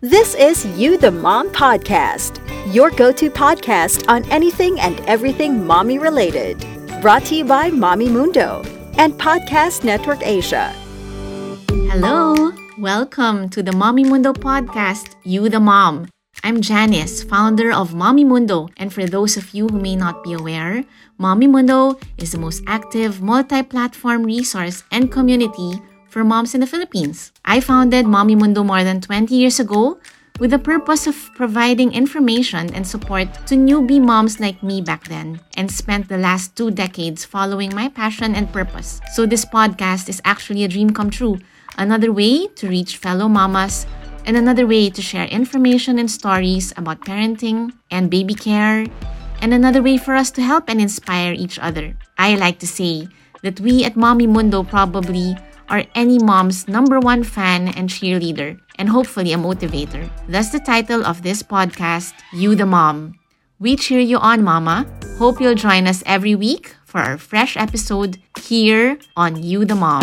This is You the Mom Podcast, your go to podcast on anything and everything mommy related. Brought to you by Mommy Mundo and Podcast Network Asia. Hello! Welcome to the Mommy Mundo podcast, You the Mom. I'm Janice, founder of Mommy Mundo, and for those of you who may not be aware, Mommy Mundo is the most active multi platform resource and community for moms in the Philippines. I founded Mommy Mundo more than 20 years ago with the purpose of providing information and support to newbie moms like me back then, and spent the last two decades following my passion and purpose. So, this podcast is actually a dream come true, another way to reach fellow mamas, and another way to share information and stories about parenting and baby care, and another way for us to help and inspire each other. I like to say that we at Mommy Mundo probably are any mom's number one fan and cheerleader, and hopefully a motivator. Thus, the title of this podcast, You the Mom. We cheer you on, Mama. Hope you'll join us every week for our fresh episode here on You the Mom.